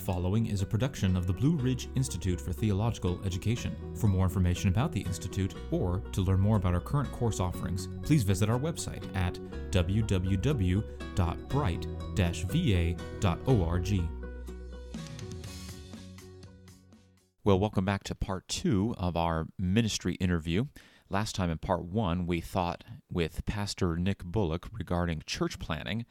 following is a production of the Blue Ridge Institute for Theological Education. For more information about the Institute or to learn more about our current course offerings, please visit our website at www.brite-va.org. Well, welcome back to part two of our ministry interview. Last time in part one, we thought with Pastor Nick Bullock regarding church planting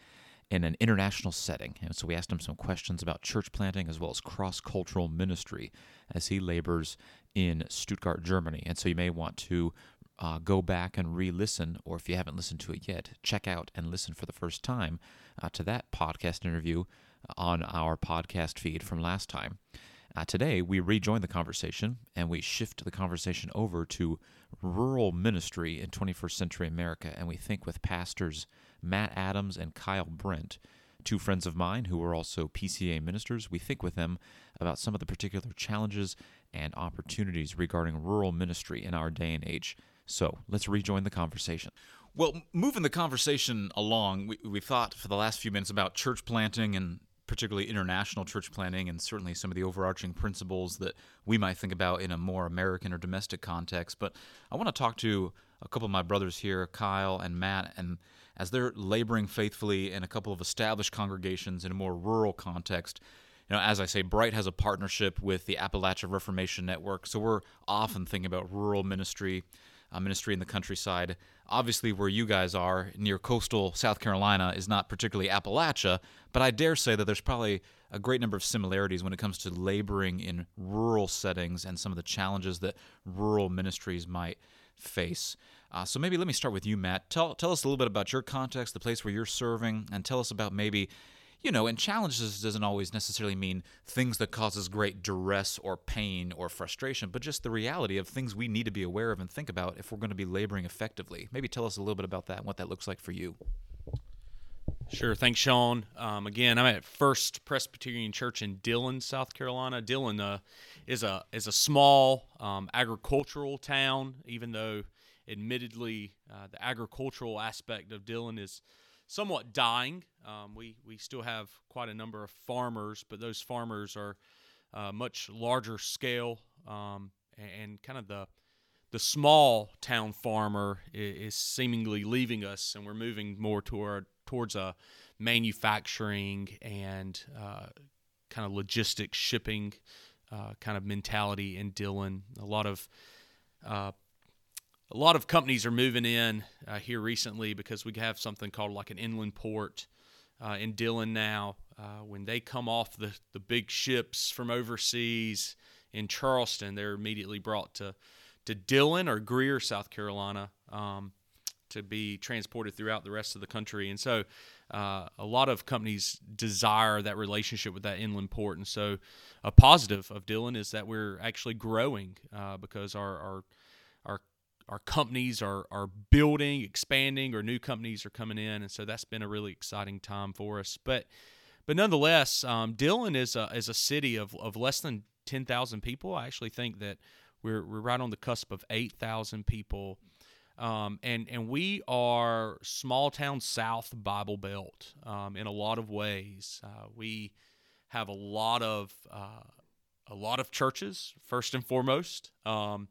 in an international setting. And so we asked him some questions about church planting as well as cross cultural ministry as he labors in Stuttgart, Germany. And so you may want to uh, go back and re listen, or if you haven't listened to it yet, check out and listen for the first time uh, to that podcast interview on our podcast feed from last time. Uh, today, we rejoin the conversation and we shift the conversation over to rural ministry in 21st century America. And we think with pastors Matt Adams and Kyle Brent, two friends of mine who are also PCA ministers. We think with them about some of the particular challenges and opportunities regarding rural ministry in our day and age. So let's rejoin the conversation. Well, moving the conversation along, we, we thought for the last few minutes about church planting and particularly international church planting and certainly some of the overarching principles that we might think about in a more American or domestic context. But I want to talk to a couple of my brothers here, Kyle and Matt, and as they're laboring faithfully in a couple of established congregations in a more rural context. You know, as I say, BRITE has a partnership with the Appalachia Reformation Network, so we're often thinking about rural ministry, uh, ministry in the countryside. Obviously, where you guys are near coastal South Carolina is not particularly Appalachia, but I dare say that there's probably a great number of similarities when it comes to laboring in rural settings and some of the challenges that rural ministries might face. Uh, so maybe let me start with you, Matt. Tell tell us a little bit about your context, the place where you're serving, and tell us about maybe, you know, and challenges doesn't always necessarily mean things that causes great duress or pain or frustration, but just the reality of things we need to be aware of and think about if we're going to be laboring effectively. Maybe tell us a little bit about that and what that looks like for you. Sure. Thanks, Sean. Um, again, I'm at First Presbyterian Church in Dillon, South Carolina. Dillon uh, is a is a small um, agricultural town, even though admittedly, uh, the agricultural aspect of Dillon is somewhat dying. Um, we we still have quite a number of farmers, but those farmers are uh, much larger scale, um, and, and, kind of the the small town farmer is, is, seemingly leaving us, and we're moving more toward towards a manufacturing and uh, kind of logistics shipping uh, kind of mentality in Dillon. A lot of uh, a lot of companies are moving in uh, here recently because we have something called like an inland port uh, in Dillon now. Uh, when they come off the, the big ships from overseas in Charleston, they're immediately brought to, to Dillon or Greer, South Carolina, um, to be transported throughout the rest of the country. And so uh, a lot of companies desire that relationship with that inland port. And so a positive of Dillon is that we're actually growing uh, because our, our our companies are are building, expanding, or new companies are coming in, and so that's been a really exciting time for us. But but nonetheless, um, Dillon is a is a city of of less than ten thousand people. I actually think that we're we're right on the cusp of eight thousand people. Um, and and we are small town South Bible Belt um, in a lot of ways. Uh, we have a lot of uh, a lot of churches first and foremost. Um,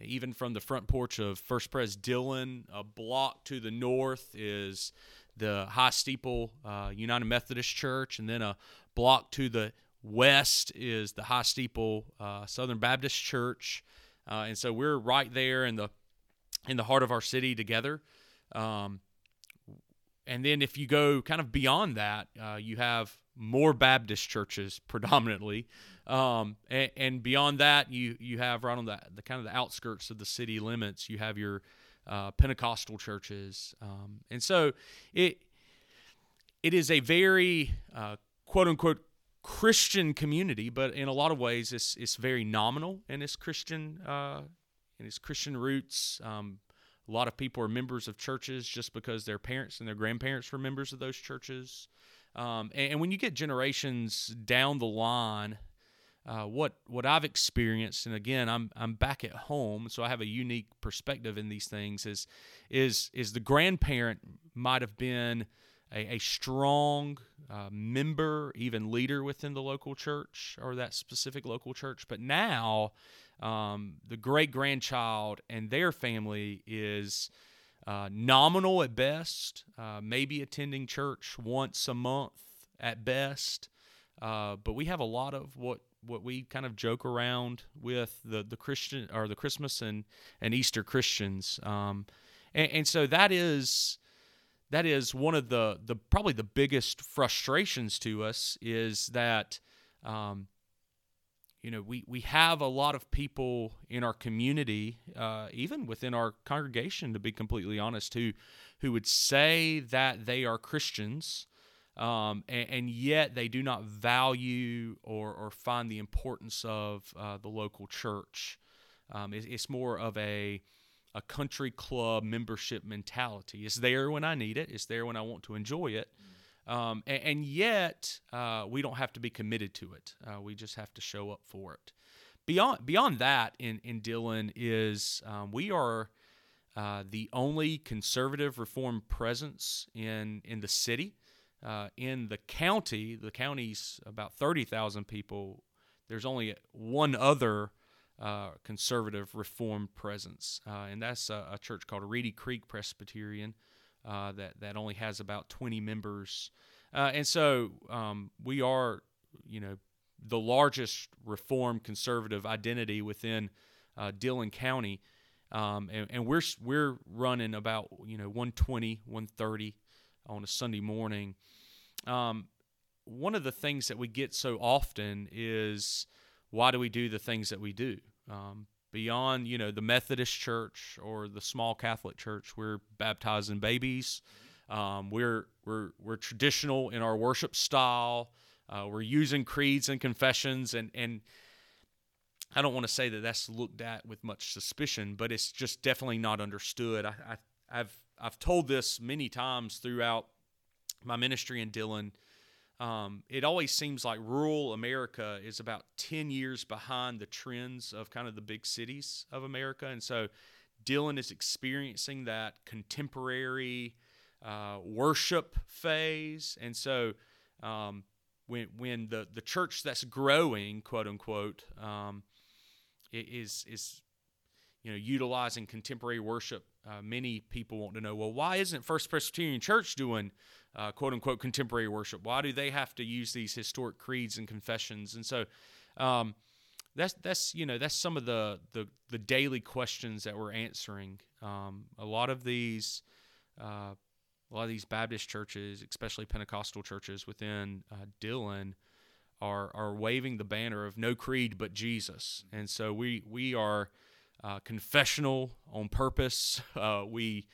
even from the front porch of First Pres Dillon, a block to the north is the High Steeple uh, United Methodist Church, and then a block to the west is the High Steeple uh, Southern Baptist Church, uh, and so we're right there in the in the heart of our city together. Um, and then if you go kind of beyond that, uh, you have more Baptist churches predominantly, um, and, and, beyond that, you you have right on the, the kind of the outskirts of the city limits, you have your uh, Pentecostal churches, um, and so it it is a very uh, quote unquote Christian community, but in a lot of ways, it's it's very nominal in its Christian uh, in its Christian roots. Um, a lot of people are members of churches just because their parents and their grandparents were members of those churches. Um, and, and, when you get generations down the line, uh, what what I've experienced, and again, I'm I'm back at home, so I have a unique perspective in these things. Is is is the grandparent might have been a, a strong uh, member, even leader within the local church or that specific local church. But now, um, the great grandchild and their family is uh, nominal at best, uh, maybe attending church once a month at best. Uh, but we have a lot of what what we kind of joke around with the the Christian or the Christmas and and Easter Christians, um, and, and so that is that is one of the the probably the biggest frustrations to us is that um, you know we we have a lot of people in our community uh, even within our congregation to be completely honest who who would say that they are Christians um, and, and, yet they do not value or, or find the importance of uh, the local church um, it, it's more of a a country club membership mentality. It's there when I need it. It's there when I want to enjoy it. Um, and, and, yet, uh, we don't have to be committed to it. Uh, we just have to show up for it. Beyond beyond that, in in Dillon is um, we are uh, the only conservative reform presence in in the city. Uh, in the county, the county's about thirty thousand people. There's only one other uh, conservative reformed presence, uh, and that's a, a, church called Reedy Creek Presbyterian uh, that that only has about 20 members, uh, and so um, we are, you know, the largest reformed conservative identity within uh, Dillon County, um, and, and, we're we're running about you know 120, 130 on a Sunday morning. Um, one of the things that we get so often is why do we do the things that we do? Um, beyond, you know, the Methodist Church or the small Catholic Church, we're baptizing babies. Um, we're we're we're traditional in our worship style. Uh, we're using creeds and confessions, and and I don't want to say that that's looked at with much suspicion, but it's just definitely not understood. I, I I've I've told this many times throughout my ministry in Dillon um, it always seems like rural America is about 10 years behind the trends of kind of the big cities of America. And so Dillon is experiencing that contemporary uh, worship phase. And so um, when, when the, the church that's growing, quote unquote, um, is, is you know, utilizing contemporary worship, uh, many people want to know, well, why isn't First Presbyterian Church doing uh, quote unquote contemporary worship? Why do they have to use these historic creeds and confessions? And so um, that's that's you know that's some of the the, the daily questions that we're answering. Um, a lot of these. Uh, a lot of these Baptist churches, especially Pentecostal churches within uh, Dillon, are are waving the banner of no creed but Jesus, and so we we are uh, confessional on purpose. Uh, we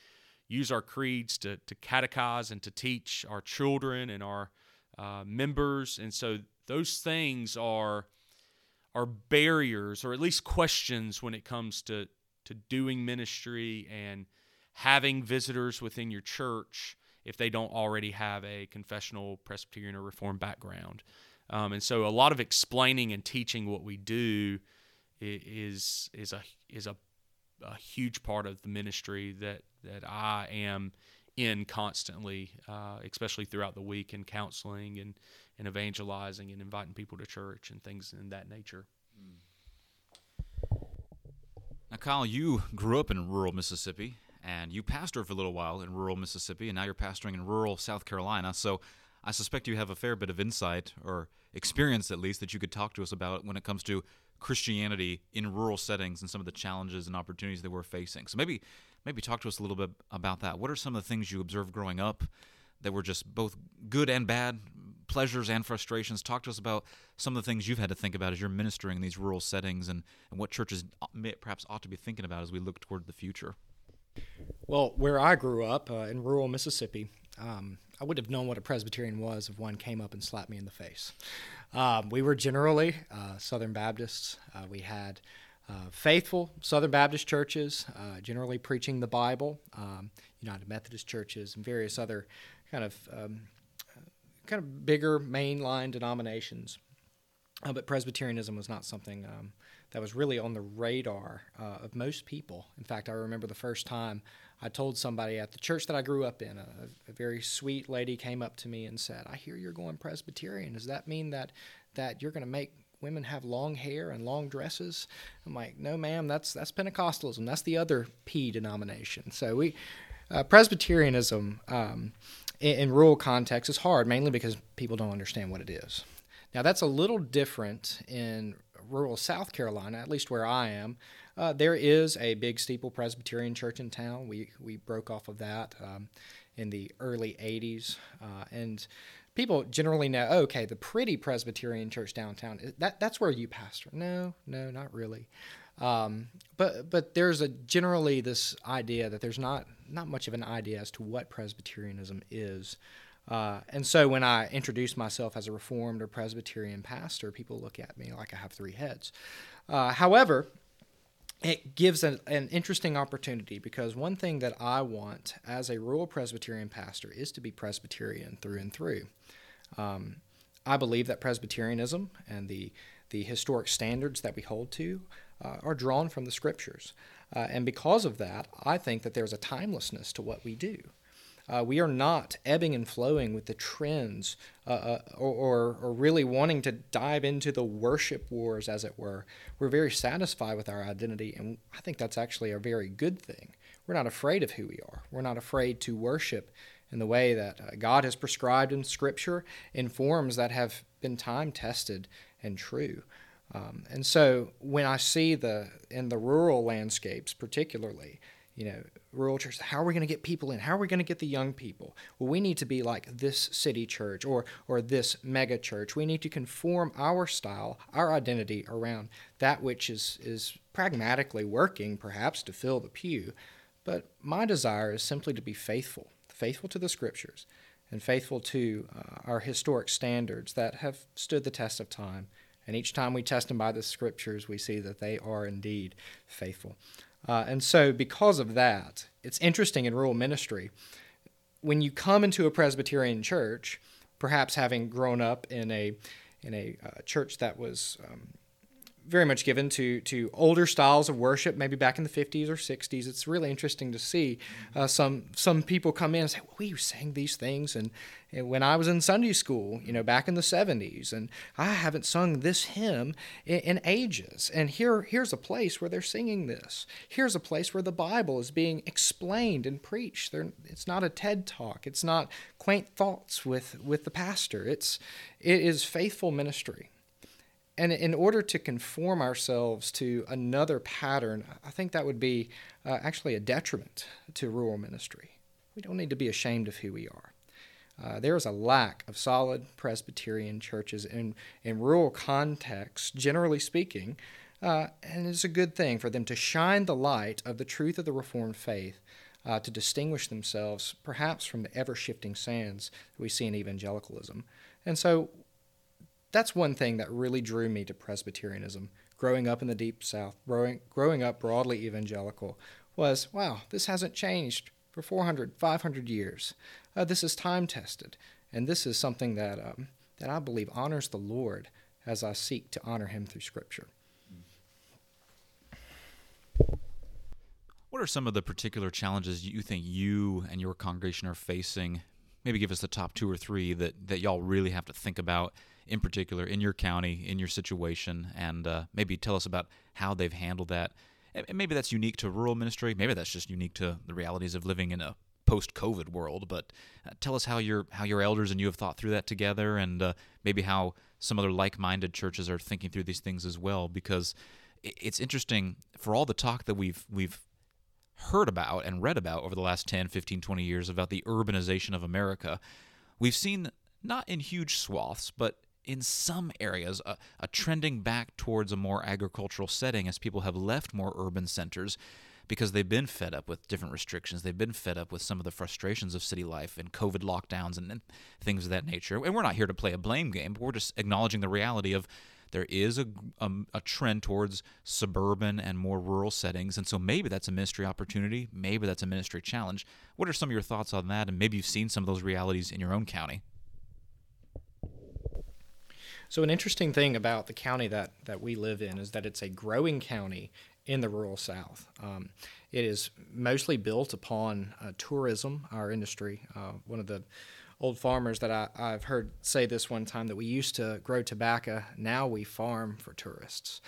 use our creeds to, to catechize and to teach our children and our uh, members. And so those things are, are barriers or at least questions when it comes to, to doing ministry and having visitors within your church if they don't already have a confessional Presbyterian or Reformed background. Um, and so a lot of explaining and teaching what we do is is a is a, a huge part of the ministry that that I am in constantly, uh, especially throughout the week in counseling and, and evangelizing and inviting people to church and things in that nature. Now, Kyle, you grew up in rural Mississippi and you pastored for a little while in rural Mississippi, and now you're pastoring in rural South Carolina. So I suspect you have a fair bit of insight or experience, at least, that you could talk to us about when it comes to Christianity in rural settings and some of the challenges and opportunities that we're facing. So maybe maybe talk to us a little bit about that. What are some of the things you observed growing up that were just both good and bad, pleasures and frustrations? Talk to us about some of the things you've had to think about as you're ministering in these rural settings and, and what churches perhaps ought to be thinking about as we look toward the future. Well, where I grew up uh, in rural Mississippi, um, I would have known what a Presbyterian was if one came up and slapped me in the face. Um, we were generally uh, Southern Baptists. Uh, we had uh, faithful Southern Baptist churches, uh, generally preaching the Bible, um, United Methodist churches, and various other kind of um, kind of bigger mainline denominations. Uh, but Presbyterianism was not something um, that was really on the radar uh, of most people. In fact, I remember the first time I told somebody at the church that I grew up in, a, a, very sweet lady came up to me and said, "I hear you're going Presbyterian. Does that mean that that you're going to make women have long hair and long dresses?" I'm like, "No, ma'am. That's that's Pentecostalism. That's the other P denomination." So we uh, Presbyterianism um, in, in rural context is hard, mainly because people don't understand what it is. Now, that's a little different in rural South Carolina, at least where I am. Uh, there is a big steeple Presbyterian church in town. We, we broke off of that um, in the early 80s. Uh, and people generally know, oh, okay, the pretty Presbyterian church downtown, that, that's where you pastor. No, no, not really. Um, but but there's a generally this idea that there's not not much of an idea as to what Presbyterianism is. Uh, and so when I introduce myself as a Reformed or Presbyterian pastor, people look at me like I have three heads. Uh, however, it gives an, an, interesting opportunity because one thing that I want as a rural Presbyterian pastor is to be Presbyterian through and through. Um, I believe that Presbyterianism and the the historic standards that we hold to uh, are drawn from the scriptures. Uh, and because of that, I think that there's a timelessness to what we do. Uh, we are not ebbing and flowing with the trends uh, uh, or, or, really wanting to dive into the worship wars, as it were. We're very satisfied with our identity, and I think that's actually a very good thing. We're not afraid of who we are, we're not afraid to worship in the way that uh, God has prescribed in Scripture in forms that have been time tested and true. Um, and so when I see the in the rural landscapes, particularly, you know, rural churches, how are we going to get people in? How are we going to get the young people? Well, we need to be like this city church or or this mega church. We need to conform our style, our identity around that which is is pragmatically working, perhaps to fill the pew. But my desire is simply to be faithful, faithful to the scriptures, and faithful to uh, our historic standards that have stood the test of time and each time we test them by the scriptures, we see that they are indeed faithful. Uh, and so, because of that, it's interesting in rural ministry. When you come into a Presbyterian church, perhaps having grown up in a in a uh, church that was um, very much given to to older styles of worship, maybe back in the 50s or 60s. It's really interesting to see uh, some some people come in and say, "Well, we sang these things," and, and, when I was in Sunday school, you know, back in the 70s, and I haven't sung this hymn in, in ages. And here here's a place where they're singing this. Here's a place where the Bible is being explained and preached. They're, it's not a TED talk. It's not quaint thoughts with with the pastor. It's it is faithful ministry and in order to conform ourselves to another pattern, I think that would be uh, actually a detriment to rural ministry. We don't need to be ashamed of who we are. Uh, there is a lack of solid Presbyterian churches in, in rural contexts, generally speaking, uh, and it's a good thing for them to shine the light of the truth of the Reformed faith uh, to distinguish themselves perhaps from the ever shifting sands that we see in evangelicalism. And so that's one thing that really drew me to Presbyterianism. Growing up in the Deep South, growing, growing up broadly evangelical, was wow, this hasn't changed for 400, 500 years. Uh, this is time tested, and this is something that, um, that I believe honors the Lord as I seek to honor Him through Scripture. What are some of the particular challenges you think you and your congregation are facing? Maybe give us the top two or three that, that y'all really have to think about in particular in your county, in your situation, and uh, maybe tell us about how they've handled that. And maybe that's unique to rural ministry. Maybe that's just unique to the realities of living in a post-COVID world. But uh, tell us how your how your elders and you have thought through that together, and uh, maybe how some other like-minded churches are thinking through these things as well. Because it's interesting for all the talk that we've we've heard about and read about over the last 10, 15, 20 years about the urbanization of America. We've seen not in huge swaths, but in some areas, a, a, trending back towards a more agricultural setting as people have left more urban centers because they've been fed up with different restrictions. They've been fed up with some of the frustrations of city life and COVID lockdowns and, and things of that nature. And we're not here to play a blame game, but we're just acknowledging the reality of there is a, a, a, trend towards suburban and more rural settings. And so maybe that's a ministry opportunity. Maybe that's a ministry challenge. What are some of your thoughts on that? And maybe you've seen some of those realities in your own county. So, an interesting thing about the county that, that we live in is that it's a growing county in the rural South. Um, it is mostly built upon uh, tourism, our industry. Uh, one of the old farmers that I, I've heard say this one time that we used to grow tobacco, now we farm for tourists,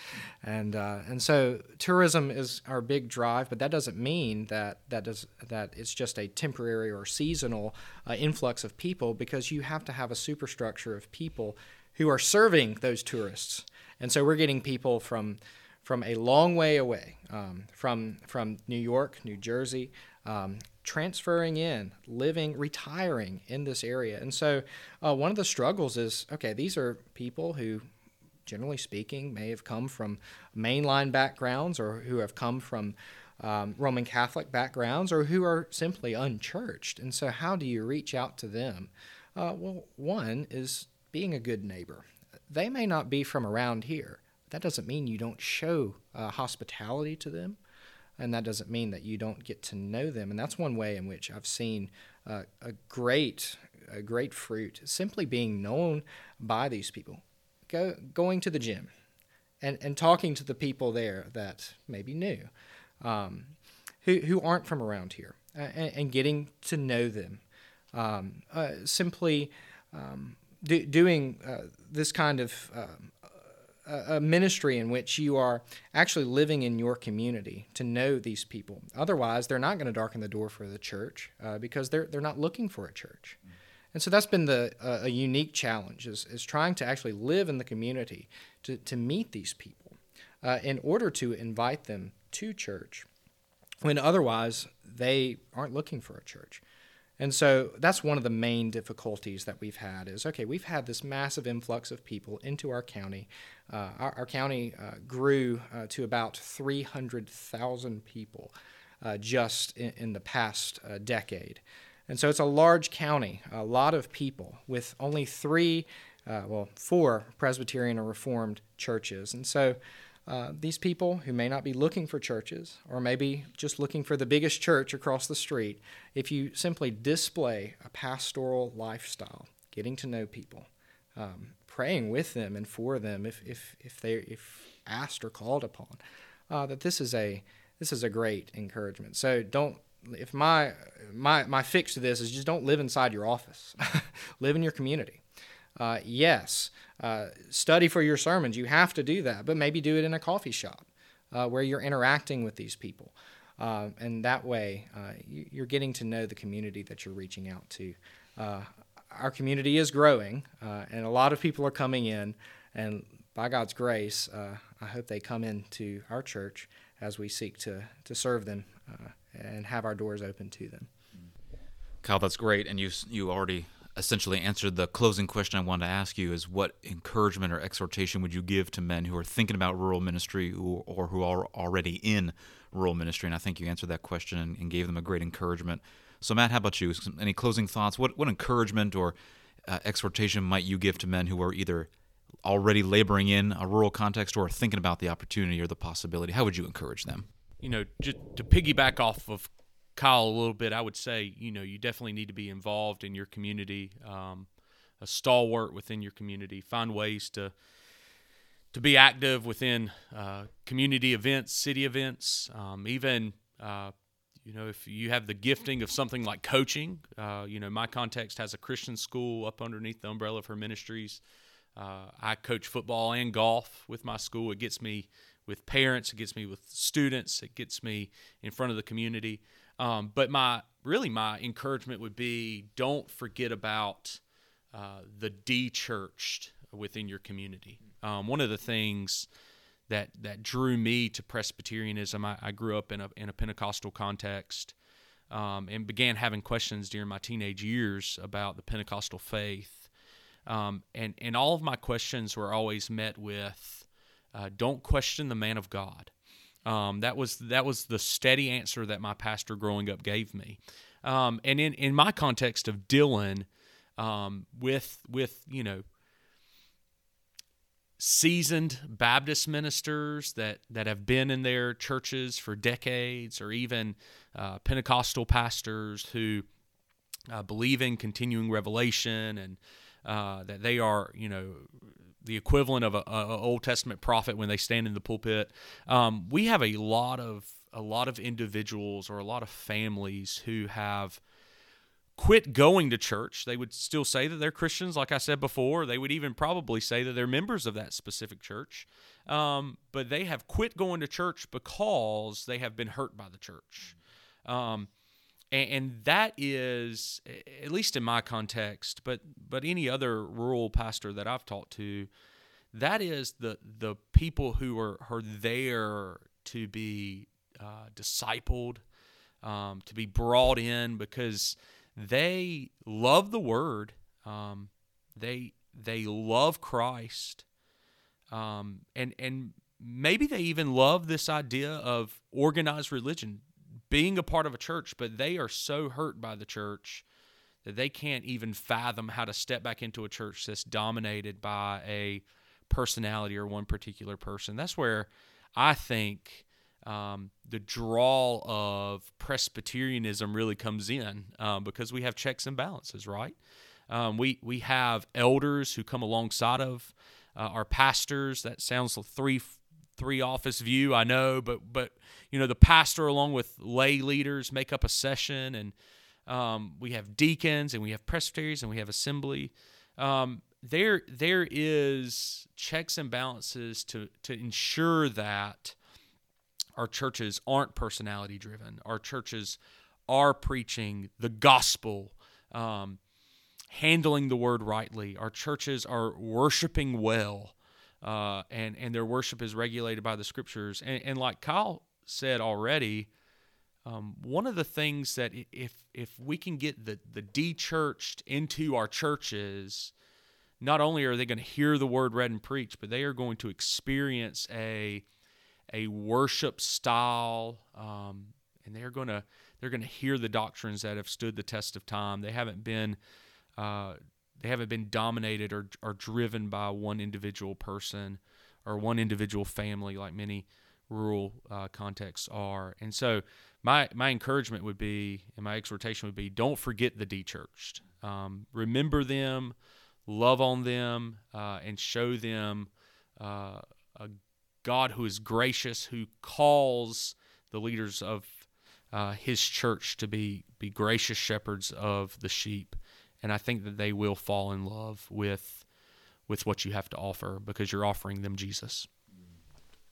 and uh, and so tourism is our big drive, but that doesn't mean that that does that it's just a temporary or seasonal uh, influx of people because you have to have a superstructure of people who are serving those tourists, and so we're getting people from from a long way away, um, from from New York, New Jersey, um, transferring in, living, retiring in this area. And so, uh, one of the struggles is okay, these are people who, generally speaking, may have come from mainline backgrounds or who have come from um, Roman Catholic backgrounds or who are simply unchurched. And so, how do you reach out to them? Uh, well, one is being a good neighbor. They may not be from around here. That doesn't mean you don't show uh, hospitality to them and that doesn't mean that you don't get to know them. And that's one way in which I've seen uh, a great, a great fruit simply being known by these people. Go, going to the gym, and and talking to the people there that maybe new, um, who who aren't from around here, and, and, getting to know them. Um, uh, simply um, do, doing uh, this kind of um, a ministry in which you are actually living in your community to know these people. Otherwise, they're not going to darken the door for the church uh, because they're they're not looking for a church. And so that's been the uh, a unique challenge is, is trying to actually live in the community to, to meet these people uh, in order to invite them to church when otherwise they aren't looking for a church. And so that's one of the main difficulties that we've had is okay, we've had this massive influx of people into our county. Uh, our, our, county uh, grew uh, to about 300,000 people uh, just in, in, the past uh, decade. And so it's a large county, a lot of people, with only three, uh, well, four Presbyterian or Reformed churches. And so uh, these people who may not be looking for churches or maybe just looking for the biggest church across the street, if you simply display a pastoral lifestyle, getting to know people, um, praying with them and for them if, if, if they if asked or called upon, uh, that this is a this is a great encouragement. So don't if my my my fix to this is just don't live inside your office, live in your community. Uh, yes, uh, study for your sermons. You have to do that, but maybe do it in a coffee shop uh, where you're interacting with these people. Uh, and that way, uh, you, are getting to know the community that you're reaching out to. Uh, our community is growing, and a lot of people are coming in. And by God's grace, I hope they come into our church as we seek to, to serve them and have our doors open to them. Kyle, that's great. And you, you already essentially answered the closing question I wanted to ask you is what encouragement or exhortation would you give to men who are thinking about rural ministry or, or who are already in rural ministry? And I think you answered that question and, and, gave them a great encouragement. So, Matt, how about you? Any closing thoughts? What, what encouragement or uh, exhortation might you give to men who are either already laboring in a rural context or thinking about the opportunity or the possibility? How would you encourage them? You know, just to piggyback off of Kyle a little bit, I would say, you know, you definitely need to be involved in your community, um, a stalwart within your community. Find ways to to be active within uh, community events, city events, um, even. Uh, you know, if you have the gifting of something like coaching, uh, you know, my context has a Christian school up underneath the umbrella of her ministries. Uh, I coach football and golf with my school. It gets me with parents, it gets me with students, it gets me in front of the community. Um, but my really my encouragement would be don't forget about uh, the de-churched within your community. Um, one of the things that that drew me to Presbyterianism, I, I grew up in a in a Pentecostal context. Um, and began having questions during my teenage years about the Pentecostal faith. Um, and, and all of my questions were always met with uh, don't question the man of God. Um, that was that was the steady answer that my pastor growing up gave me. Um, and in, in my context of Dillon, um, with with you know seasoned Baptist ministers that that have been in their churches for decades, or even uh, Pentecostal pastors who uh, believe in continuing revelation and uh, that they are you know the equivalent of a, a, Old Testament prophet when they stand in the pulpit. Um, we have a lot of a lot of individuals or a lot of families who have quit going to church. They would still say that they're Christians, like I said before. They would even probably say that they're members of that specific church. Um, but they have quit going to church because they have been hurt by the church. Um, and, and, that is, at least in my context, but but any other rural pastor that I've talked to, that is the the people who are are there to be uh, discipled, um, to be brought in because they love the word. Um, they they love Christ, um, and and maybe they even love this idea of organized religion, being a part of a church. But they are so hurt by the church that they can't even fathom how to step back into a church that's dominated by a personality or one particular person. That's where I think um, the draw of Presbyterianism really comes in um, because we have checks and balances, right? Um, we we have elders who come alongside of uh, our pastors. That sounds like three three office view, I know, but but you know the pastor along with lay leaders make up a session, and um, we have deacons and we have presbyteries and we have assembly. Um, there there is checks and balances to to ensure that our churches aren't personality driven. Our churches are preaching the gospel, um, handling the word rightly. Our churches are worshiping well, uh, and and their worship is regulated by the scriptures. And, and like Kyle said already, um, one of the things that if if we can get the the de-churched into our churches, not only are they going to hear the word read and preached, but they are going to experience a a worship style, um, and they're going to they're going to hear the doctrines that have stood the test of time. They haven't been uh, they haven't been dominated or or driven by one individual person or one individual family like many rural uh, contexts are. And so my my encouragement would be and my exhortation would be don't forget the dechurched. Um, remember them, love on them, uh, and show them uh, a God who is gracious, who calls the leaders of uh, his church to be, be gracious shepherds of the sheep. And I think that they will fall in love with with what you have to offer because you're offering them Jesus.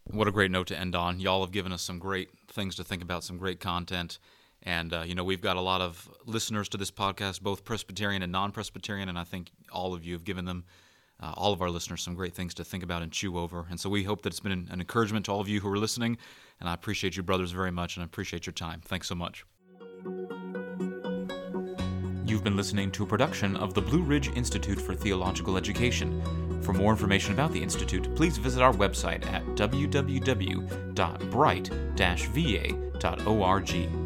What a great note to end on. Y'all have given us some great things to think about, some great content. And, uh, you know, we've got a lot of listeners to this podcast, both Presbyterian and non Presbyterian, and I think all of you have given them uh, all of our listeners some great things to think about and chew over. And so we hope that it's been an, an encouragement to all of you who are listening. And I appreciate you, brothers, very much, and I appreciate your time. Thanks so much. You've been listening to a production of the Blue Ridge Institute for Theological Education. For more information about the Institute, please visit our website at www.brite-va.org.